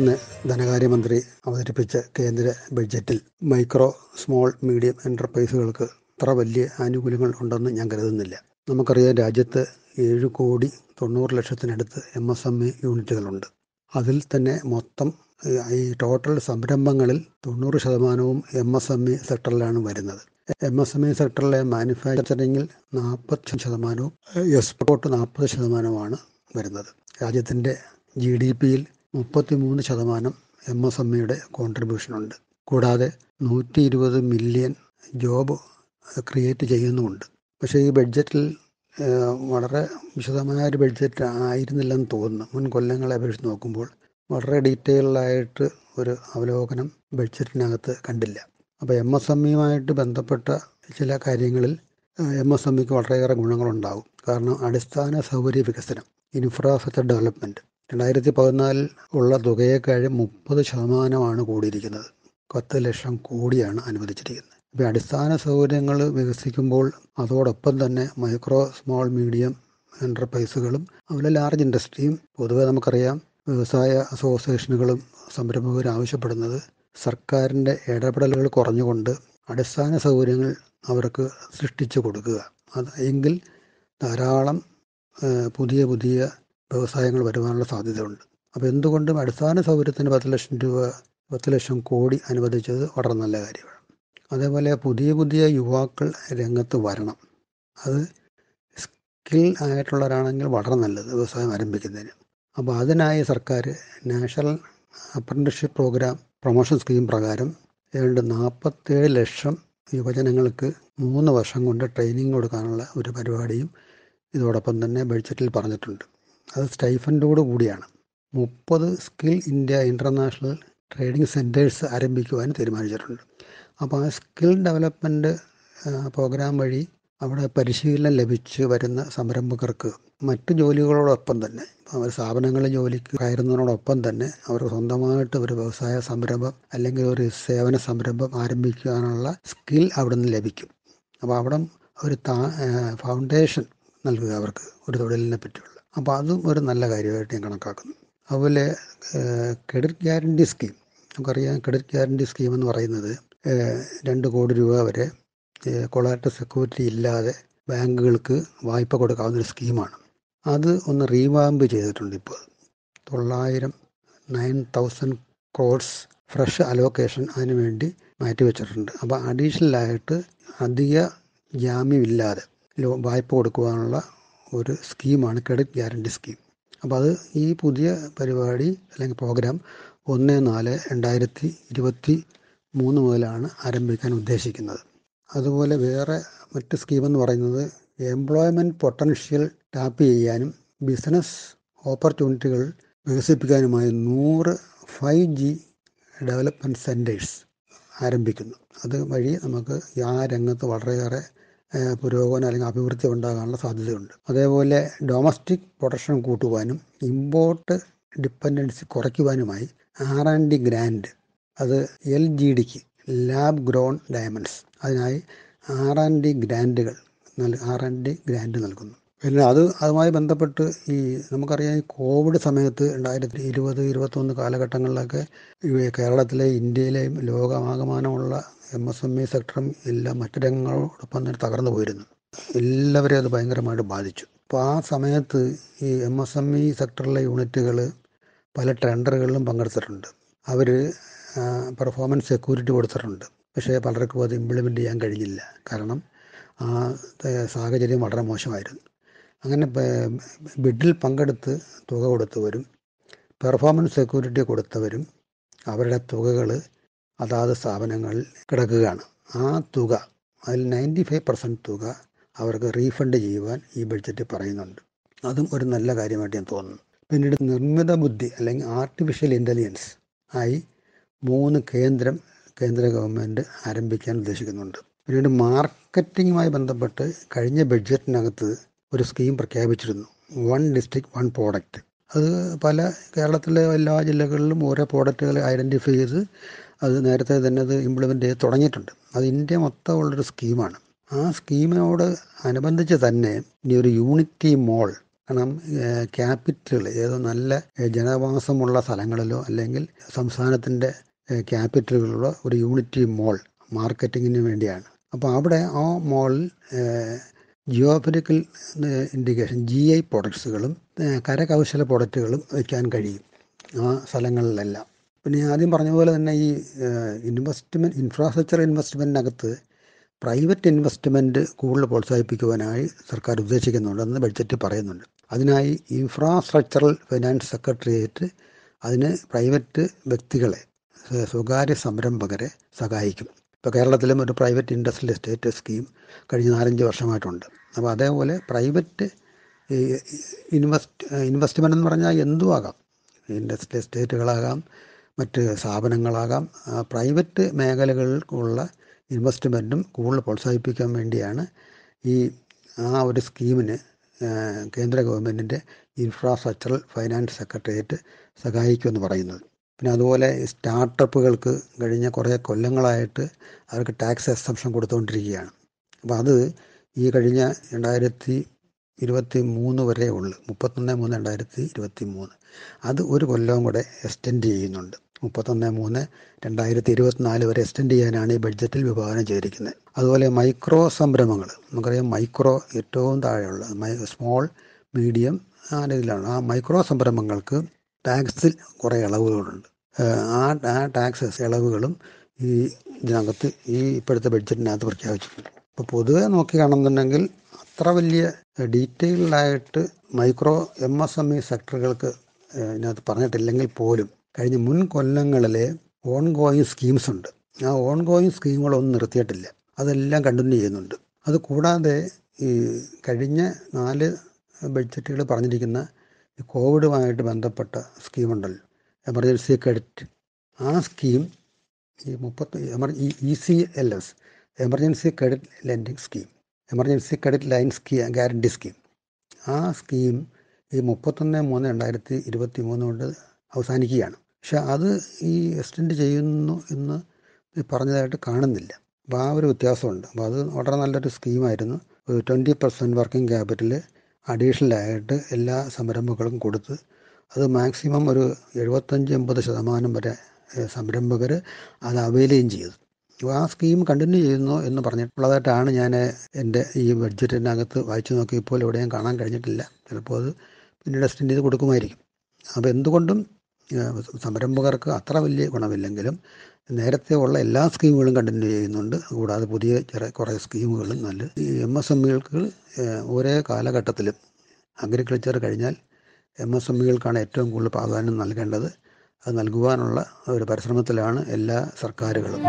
ഇന്ന് ധനകാര്യമന്ത്രി അവതരിപ്പിച്ച കേന്ദ്ര ബഡ്ജറ്റിൽ മൈക്രോ സ്മോൾ മീഡിയം എന്റർപ്രൈസുകൾക്ക് അത്ര വലിയ ആനുകൂല്യങ്ങൾ ഉണ്ടെന്ന് ഞാൻ കരുതുന്നില്ല. നമുക്കറിയാം രാജ്യത്ത് ഏഴ് കോടി തൊണ്ണൂറ് ലക്ഷത്തിനടുത്ത് എം എസ് എം ഇ യൂണിറ്റുകളുണ്ട്. അതിൽ തന്നെ മൊത്തം ഈ- ടോട്ടൽ സംരംഭങ്ങളിൽ തൊണ്ണൂറ് ശതമാനവും എം എസ് എം ഇ സെക്ടറിലാണ് വരുന്നത്. എം എസ് എം ഇ സെക്ടറിലെ മാനുഫാക്ചറിങ്ങിൽ നാൽപ്പത്തി ശതമാനവും എക്സ്പോർട്ട് നാൽപ്പത് ശതമാനവുമാണ് വരുന്നത്. രാജ്യത്തിന്റെ ജി ഡി പിയിൽ മുപ്പത്തി മൂന്ന് ശതമാനം എം എസ് എം ഇയുടെ കോൺട്രിബ്യൂഷനുണ്ട് കൂടാതെ നൂറ്റി ഇരുപത് മില്യൺ ജോബ് ക്രിയേറ്റ് ചെയ്യുന്നുമുണ്ട്. പക്ഷേ ഈ ബഡ്ജറ്റിൽ വളരെ വിശദമായ ഒരു ബഡ്ജറ്റ് ആയിരുന്നില്ലെന്ന് തോന്നുന്നു. മുൻ കൊല്ലങ്ങളെ അപേക്ഷിച്ച് നോക്കുമ്പോൾ വളരെ ഡീറ്റെയിൽഡായിട്ട് ഒരു അവലോകനം ബഡ്ജറ്റിനകത്ത് കണ്ടില്ല. അപ്പോൾ എം എസ് എം ഇയുമായിട്ട് ബന്ധപ്പെട്ട ചില കാര്യങ്ങളിൽ എം എസ് എം ഇക്ക് വളരെയേറെ ഗുണങ്ങളുണ്ടാവും. കാരണം അടിസ്ഥാന സൗകര്യ വികസനം ഇൻഫ്രാസ്ട്രക്ചർ ഡെവലപ്മെന്റ് രണ്ടായിരത്തി പതിനാലിൽ ഉള്ള തുകയേക്കാളും മുപ്പത് ശതമാനമാണ് കൂടിയിരിക്കുന്നത്. പത്ത് ലക്ഷം കോടിയാണ് അനുവദിച്ചിരിക്കുന്നത്. ഇപ്പോൾ അടിസ്ഥാന സൗകര്യങ്ങൾ വികസിക്കുമ്പോൾ അതോടൊപ്പം തന്നെ മൈക്രോ സ്മോൾ മീഡിയം എന്റർപ്രൈസുകളും അതുപോലെ ലാർജ് ഇൻഡസ്ട്രിയും പൊതുവെ നമുക്കറിയാം വ്യവസായ അസോസിയേഷനുകളും സംരംഭകരും ആവശ്യപ്പെടുന്നത് സർക്കാരിന്റെ ഇടപെടലുകൾ കുറഞ്ഞുകൊണ്ട് അടിസ്ഥാന സൗകര്യങ്ങൾ അവർക്ക് സൃഷ്ടിച്ചു കൊടുക്കുക. അത് എങ്കിൽ ധാരാളം പുതിയ പുതിയ വ്യവസായങ്ങൾ വരുവാനുള്ള സാധ്യതയുണ്ട്. അപ്പോൾ എന്തുകൊണ്ടും അടിസ്ഥാന സൗകര്യത്തിന് പത്ത് ലക്ഷം രൂപ പത്ത് ലക്ഷം കോടി അനുവദിച്ചത് വളരെ നല്ല കാര്യമാണ്. അതേപോലെ പുതിയ പുതിയ യുവാക്കൾ രംഗത്ത് വരണം. അത് സ്കിൽ ആയിട്ടുള്ളവരാണെങ്കിൽ വളരെ നല്ലത് വ്യവസായം ആരംഭിക്കുന്നതിന്. അപ്പോൾ അതിനായി സർക്കാർ national apprenticeship program promotion scheme പ്രകാരം ഏതാണ്ട് നാൽപ്പത്തേഴ് ലക്ഷം യുവജനങ്ങൾക്ക് മൂന്ന് വർഷം കൊണ്ട് ട്രെയിനിങ് കൊടുക്കാനുള്ള ഒരു പരിപാടിയും ഇതോടൊപ്പം തന്നെ ബഡ്ജറ്റിൽ പറഞ്ഞിട്ടുണ്ട്. അത് സ്റ്റൈഫൻഡോട് കൂടിയാണ്. മുപ്പത് skill India international trading centres ആരംഭിക്കുവാൻ തീരുമാനിച്ചിട്ടുണ്ട്. അപ്പോൾ ആ സ്കിൽ ഡെവലപ്മെന്റ് പ്രോഗ്രാം വഴി അവിടെ പരിശീലനം ലഭിച്ച് വരുന്ന സംരംഭകർക്ക് മറ്റ് ജോലികളോടൊപ്പം തന്നെ അവർ സ്ഥാപനങ്ങളിൽ ജോലിക്ക് കയറുന്നതിനോടൊപ്പം തന്നെ അവർ സ്വന്തമായിട്ട് ഒരു വ്യവസായ സംരംഭം അല്ലെങ്കിൽ ഒരു സേവന സംരംഭം ആരംഭിക്കാനുള്ള സ്കിൽ അവിടെ നിന്ന് ലഭിക്കും. അപ്പോൾ അവിടെ ഒരു ഫൗണ്ടേഷൻ നൽകുക അവർക്ക് ഒരു തൊഴിലിനെ പറ്റിയുള്ള. അപ്പോൾ അതും ഒരു നല്ല കാര്യമായിട്ട് ഞാൻ കണക്കാക്കുന്നു. അതുപോലെ ക്രെഡിറ്റ് ഗ്യാരണ്ടി സ്കീം നമുക്കറിയാം ക്രെഡിറ്റ് ഗ്യാരണ്ടി സ്കീം എന്ന് പറയുന്നത് രണ്ട് കോടി രൂപ വരെ കൊളാറ്റ സെക്യൂരിറ്റി ഇല്ലാതെ ബാങ്കുകൾക്ക് വായ്പ കൊടുക്കാവുന്ന ഒരു സ്കീമാണ് അത് ഒന്ന് റീവാമ്പ് ചെയ്തിട്ടുണ്ട് ഇപ്പോൾ. തൊള്ളായിരം nine thousand crores fresh allocation അതിന് വേണ്ടി മാറ്റി വെച്ചിട്ടുണ്ട്. അപ്പോൾ അഡീഷണലായിട്ട് അധിക ജാമ്യമില്ലാതെ വായ്പ കൊടുക്കുവാനുള്ള ഒരു സ്കീമാണ് ക്രെഡിറ്റ് ഗ്യാരണ്ടി സ്കീം. അപ്പോൾ അത് ഈ പുതിയ പരിപാടി അല്ലെങ്കിൽ പ്രോഗ്രാം ഒന്ന് നാല് രണ്ടായിരത്തി ഇരുപത്തി മൂന്ന് മുതലാണ് ആരംഭിക്കാൻ ഉദ്ദേശിക്കുന്നത്. അതുപോലെ വേറെ മറ്റ് സ്കീമെന്ന് പറയുന്നത് എംപ്ലോയ്മെന്റ് പൊട്ടൻഷ്യൽ ടാപ്പ് ചെയ്യാനും ബിസിനസ് ഓപ്പർച്യൂണിറ്റികൾ വികസിപ്പിക്കാനുമായി നൂറ് ഫൈവ് ജി ഡെവലപ്മെന്റ് സെന്റേഴ്സ് ആരംഭിക്കുന്നു. അത് വഴി നമുക്ക് ആ രംഗത്ത് വളരെയേറെ പുരോഗമനം അല്ലെങ്കിൽ അഭിവൃദ്ധി ഉണ്ടാകാനുള്ള സാധ്യതയുണ്ട്. അതേപോലെ ഡൊമസ്റ്റിക് പ്രൊഡക്ഷൻ കൂട്ടുവാനും ഇമ്പോർട്ട് ഡിപ്പെൻഡൻസി കുറയ്ക്കുവാനുമായി ആർ ആൻഡ് ഡി ഗ്രാൻഡ് അത് എൽ ജി ഡിക്ക് ലാബ് ഗ്രോൺ ഡയമണ്ട്സ് അതിനായി ആർ ആൻഡ് ഡി ഗ്രാൻഡുകൾ ആർ ആൻഡ് ഡി ഗ്രാൻഡ് നൽകുന്നു. പിന്നെ അത് അതുമായി ബന്ധപ്പെട്ട് ഈ നമുക്കറിയാം ഈ കോവിഡ് സമയത്ത് രണ്ടായിരത്തി ഇരുപത് ഇരുപത്തൊന്ന് കാലഘട്ടങ്ങളിലൊക്കെ കേരളത്തിലെ ഇന്ത്യയിലെയും ലോകമാകമാനമുള്ള എം എസ് എം ഇ സെക്ടറും എല്ലാം മറ്റു രംഗങ്ങളോടൊപ്പം തന്നെ തകർന്നു പോയിരുന്നു. എല്ലാവരെയും അത് ഭയങ്കരമായിട്ട് ബാധിച്ചു. അപ്പോൾ ആ സമയത്ത് ഈ എം എസ് എം ഇ സെക്ടറിലെ യൂണിറ്റുകൾ പല ടെൻഡറുകളിലും പങ്കെടുത്തിട്ടുണ്ട്. അവർ പെർഫോമൻസ് സെക്യൂരിറ്റി കൊടുത്തിട്ടുണ്ട്. പക്ഷേ പലർക്കും അത് ഇംപ്ലിമെന്റ് ചെയ്യാൻ കഴിഞ്ഞില്ല. കാരണം ആ സാഹചര്യം വളരെ മോശമായിരുന്നു. അങ്ങനെ ബിഡിൽ പങ്കെടുത്ത് തുക കൊടുത്തവരും പെർഫോമൻസ് സെക്യൂരിറ്റി കൊടുത്തവരും അവരുടെ തുകകൾ അതാത് സ്ഥാപനങ്ങളിൽ കിടക്കുകയാണ്. ആ തുക അതിൽ നയന്റി ഫൈവ് പെർസെന്റ് തുക അവർക്ക് റീഫണ്ട് ചെയ്യുവാൻ ഈ ബഡ്ജറ്റ് പറയുന്നുണ്ട്. അതും ഒരു നല്ല കാര്യമായിട്ട് ഞാൻ തോന്നുന്നു. പിന്നീട് നിർമ്മിത ബുദ്ധി അല്ലെങ്കിൽ ആർട്ടിഫിഷ്യൽ ഇന്റലിജൻസ് ആയി മൂന്ന് കേന്ദ്രം കേന്ദ്ര ഗവൺമെന്റ് ആരംഭിക്കാൻ ഉദ്ദേശിക്കുന്നുണ്ട്. പിന്നീട് മാർക്കറ്റിങ്ങുമായി ബന്ധപ്പെട്ട് കഴിഞ്ഞ ബഡ്ജറ്റിനകത്ത് ഒരു സ്കീം പ്രഖ്യാപിച്ചിരുന്നു. വൺ ഡിസ്ട്രിക്ട് വൺ പ്രോഡക്റ്റ് അത് പല കേരളത്തിലെ എല്ലാ ജില്ലകളിലും ഓരോ പ്രോഡക്റ്റുകൾ ഐഡന്റിഫൈ ചെയ്ത് അത് നേരത്തെ തന്നെ അത് ഇംപ്ലിമെന്റ് ചെയ്ത് തുടങ്ങിയിട്ടുണ്ട്. അത് ഇന്ത്യ മൊത്തമുള്ളൊരു സ്കീമാണ് ആ സ്കീമിനോട് അനുബന്ധിച്ച് തന്നെ ഇനി ഒരു യൂണിറ്റി മോൾ കാരണം ക്യാപിറ്റലുകൾ ഏതോ നല്ല ജനവാസമുള്ള സ്ഥലങ്ങളിലോ അല്ലെങ്കിൽ സംസ്ഥാനത്തിന്റെ ക്യാപിറ്റലുകളിലോ ഒരു യൂണിറ്റി മോൾ മാർക്കറ്റിങ്ങിന് വേണ്ടിയാണ്. അപ്പോൾ അവിടെ ആ മോളിൽ ജിയോഫിസിക്കൽ ഇൻഡിക്കേഷൻ ജി ഐ പ്രൊഡക്ട്സുകളും കരകൗശല പ്രൊഡക്റ്റുകളും വയ്ക്കാൻ കഴിയും ആ സ്ഥലങ്ങളിലെല്ലാം. പിന്നെ ആദ്യം പറഞ്ഞ പോലെ തന്നെ ഈ ഇൻവെസ്റ്റ്മെന്റ് ഇൻഫ്രാസ്ട്രക്ചർ ഇൻവെസ്റ്റ്മെന്റിനകത്ത് പ്രൈവറ്റ് ഇൻവെസ്റ്റ്മെന്റ് കൂടുതൽ പ്രോത്സാഹിപ്പിക്കുവാനായി സർക്കാർ ഉദ്ദേശിക്കുന്നുണ്ട് ഉദ്ദേശിക്കുന്നുണ്ടെന്ന് ബഡ്ജറ്റ് പറയുന്നുണ്ട്. അതിനായി ഇൻഫ്രാസ്ട്രക്ചറൽ ഫിനാൻസ് സെക്രട്ടേറിയറ്റ് അതിന് പ്രൈവറ്റ് വ്യക്തികളെ സ്വ- സ്വകാര്യ സംരംഭകരെ സഹായിക്കും. ഇപ്പോൾ കേരളത്തിലും ഒരു പ്രൈവറ്റ് ഇൻഡസ്ട്രിയൽ എസ്റ്റേറ്റ് സ്കീം കഴിഞ്ഞ നാലഞ്ച് വർഷമായിട്ടുണ്ട്. അപ്പോൾ അതേപോലെ പ്രൈവറ്റ് ഇൻവെസ്റ്റ് ഇൻവെസ്റ്റ്മെന്റ് എന്ന് പറഞ്ഞാൽ എന്തും ആകാം. ഇൻഡസ്ട്രിയൽ എസ്റ്റേറ്റുകളാകാം മറ്റ് സ്ഥാപനങ്ങളാകാം. പ്രൈവറ്റ് മേഖലകൾക്കുള്ള ഇൻവെസ്റ്റ്മെന്റും കൂടുതൽ പ്രോത്സാഹിപ്പിക്കാൻ വേണ്ടിയാണ് ഈ ആ ഒരു സ്കീമിന് കേന്ദ്ര ഗവൺമെന്റിന്റെ ഇൻഫ്രാസ്ട്രക്ചറൽ ഫൈനാൻസ് സെക്രട്ടേറിയറ്റ് സഹായിക്കുമെന്ന് പറയുന്നത്. പിന്നെ അതുപോലെ സ്റ്റാർട്ടപ്പുകൾക്ക് കഴിഞ്ഞ കുറേ കൊല്ലങ്ങളായിട്ട് അവർക്ക് ടാക്സ് എക്സംഷൻ കൊടുത്തുകൊണ്ടിരിക്കുകയാണ് അപ്പോൾ അത് ഈ കഴിഞ്ഞ രണ്ടായിരത്തി ഇരുപത്തി മൂന്ന് വരെ ഉള്ളു. മുപ്പത്തൊന്ന് മൂന്ന് രണ്ടായിരത്തി ഇരുപത്തി മൂന്ന് അത് ഒരു കൊല്ലവും കൂടെ എക്സ്റ്റെൻഡ് ചെയ്യുന്നുണ്ട്. മുപ്പത്തൊന്ന് മൂന്ന് രണ്ടായിരത്തി ഇരുപത്തിനാല് വരെ എക്സ്റ്റെൻഡ് ചെയ്യാനാണ് ഈ ബഡ്ജറ്റിൽ വിഭാവനം ചെയ്തിരിക്കുന്നത്. അതുപോലെ മൈക്രോ സംരംഭങ്ങൾ. നമുക്കറിയാം മൈക്രോ ഏറ്റവും താഴെയുള്ള സ്മോൾ മീഡിയം ആ രീതിയിലാണ്. ആ മൈക്രോ സംരംഭങ്ങൾക്ക് ടാക്സിൽ കുറേ ഇളവുകളുണ്ട്. ആ ആ ടാക്സസ് ഇളവുകളും ഈ ഇതിനകത്ത് ഈ ഇപ്പോഴത്തെ ബഡ്ജറ്റിനകത്ത് പ്രഖ്യാപിച്ചിട്ടുണ്ട്. ഇപ്പോൾ പൊതുവെ നോക്കി കാണുന്നുണ്ടെങ്കിൽ അത്ര വലിയ ഡീറ്റെയിൽഡായിട്ട് micro M S M E സെക്ടറുകൾക്ക് ഇതിനകത്ത് പറഞ്ഞിട്ടില്ലെങ്കിൽ പോലും കഴിഞ്ഞ മുൻ കൊല്ലങ്ങളിലെ ഓൺ ഗോയിങ് സ്കീംസ് ഉണ്ട്. ആ ഓൺ ഗോയിങ് സ്കീമുകളൊന്നും നിർത്തിയിട്ടില്ല. അതെല്ലാം കണ്ടിന്യൂ ചെയ്യുന്നുണ്ട്. അത് കൂടാതെ ഈ കഴിഞ്ഞ നാല് ബഡ്ജറ്റുകൾ പറഞ്ഞിരിക്കുന്ന കോവിഡുമായിട്ട് ബന്ധപ്പെട്ട സ്കീമുണ്ടല്ലോ എമർജൻസി ക്രെഡിറ്റ് ആ സ്കീം ഈ മുപ്പത്തി എമർ E C L S emergency credit lending scheme emergency credit line ski guarantee scheme. ആ സ്കീം ഈ മുപ്പത്തൊന്ന് മൂന്ന് രണ്ടായിരത്തി ഇരുപത്തി മൂന്ന് കൊണ്ട് അവസാനിക്കുകയാണ്. പക്ഷെ അത് ഈ എക്സ്റ്റെൻഡ് ചെയ്യുന്നു എന്ന് പറഞ്ഞതായിട്ട് കാണുന്നില്ല. അപ്പോൾ ആ ഒരു വ്യത്യാസമുണ്ട്. അപ്പോൾ അത് വളരെ നല്ലൊരു സ്കീമായിരുന്നു. ട്വന്റി പെർസെന്റ് വർക്കിംഗ് ക്യാപിറ്റൽ അഡീഷണലായിട്ട് എല്ലാ സംരംഭങ്ങളും കൊടുത്ത് അത് മാക്സിമം ഒരു എഴുപത്തഞ്ച് എൺപത് ശതമാനം വരെ സംരംഭകർ അത് അവൈലുകയും ചെയ്തു. ആ സ്കീം കണ്ടിന്യൂ ചെയ്യുന്നു എന്ന് പറഞ്ഞിട്ടുള്ളതായിട്ടാണ് ഞാൻ എന്റെ ഈ ബഡ്ജറ്റിനകത്ത് വായിച്ചു നോക്കിയപ്പോൾ എവിടെയും കാണാൻ കഴിഞ്ഞിട്ടില്ല. ചിലപ്പോൾ അത് പിന്നീട് എക്സ്റ്റെൻഡ് ചെയ്ത് കൊടുക്കുമായിരിക്കും. അപ്പോൾ എന്തുകൊണ്ടും സംരംഭകർക്ക് അത്ര വലിയ ഗുണമില്ലെങ്കിലും നേരത്തെ ഉള്ള എല്ലാ സ്കീമുകളും കണ്ടിന്യൂ ചെയ്യുന്നുണ്ട്. കൂടാതെ പുതിയ ചെറിയ കുറേ സ്കീമുകളും നല്ല എം എസ് എം ഇകൾക്ക് ഒരേ കാലഘട്ടത്തിലും അഗ്രികൾച്ചർ കഴിഞ്ഞാൽ എം എസ് എം ഇകൾക്കാണ് ഏറ്റവും കൂടുതൽ പ്രാധാന്യം നൽകേണ്ടത്. അത് നൽകുവാനുള്ള ഒരു പരിശ്രമത്തിലാണ് എല്ലാ സർക്കാരുകളും.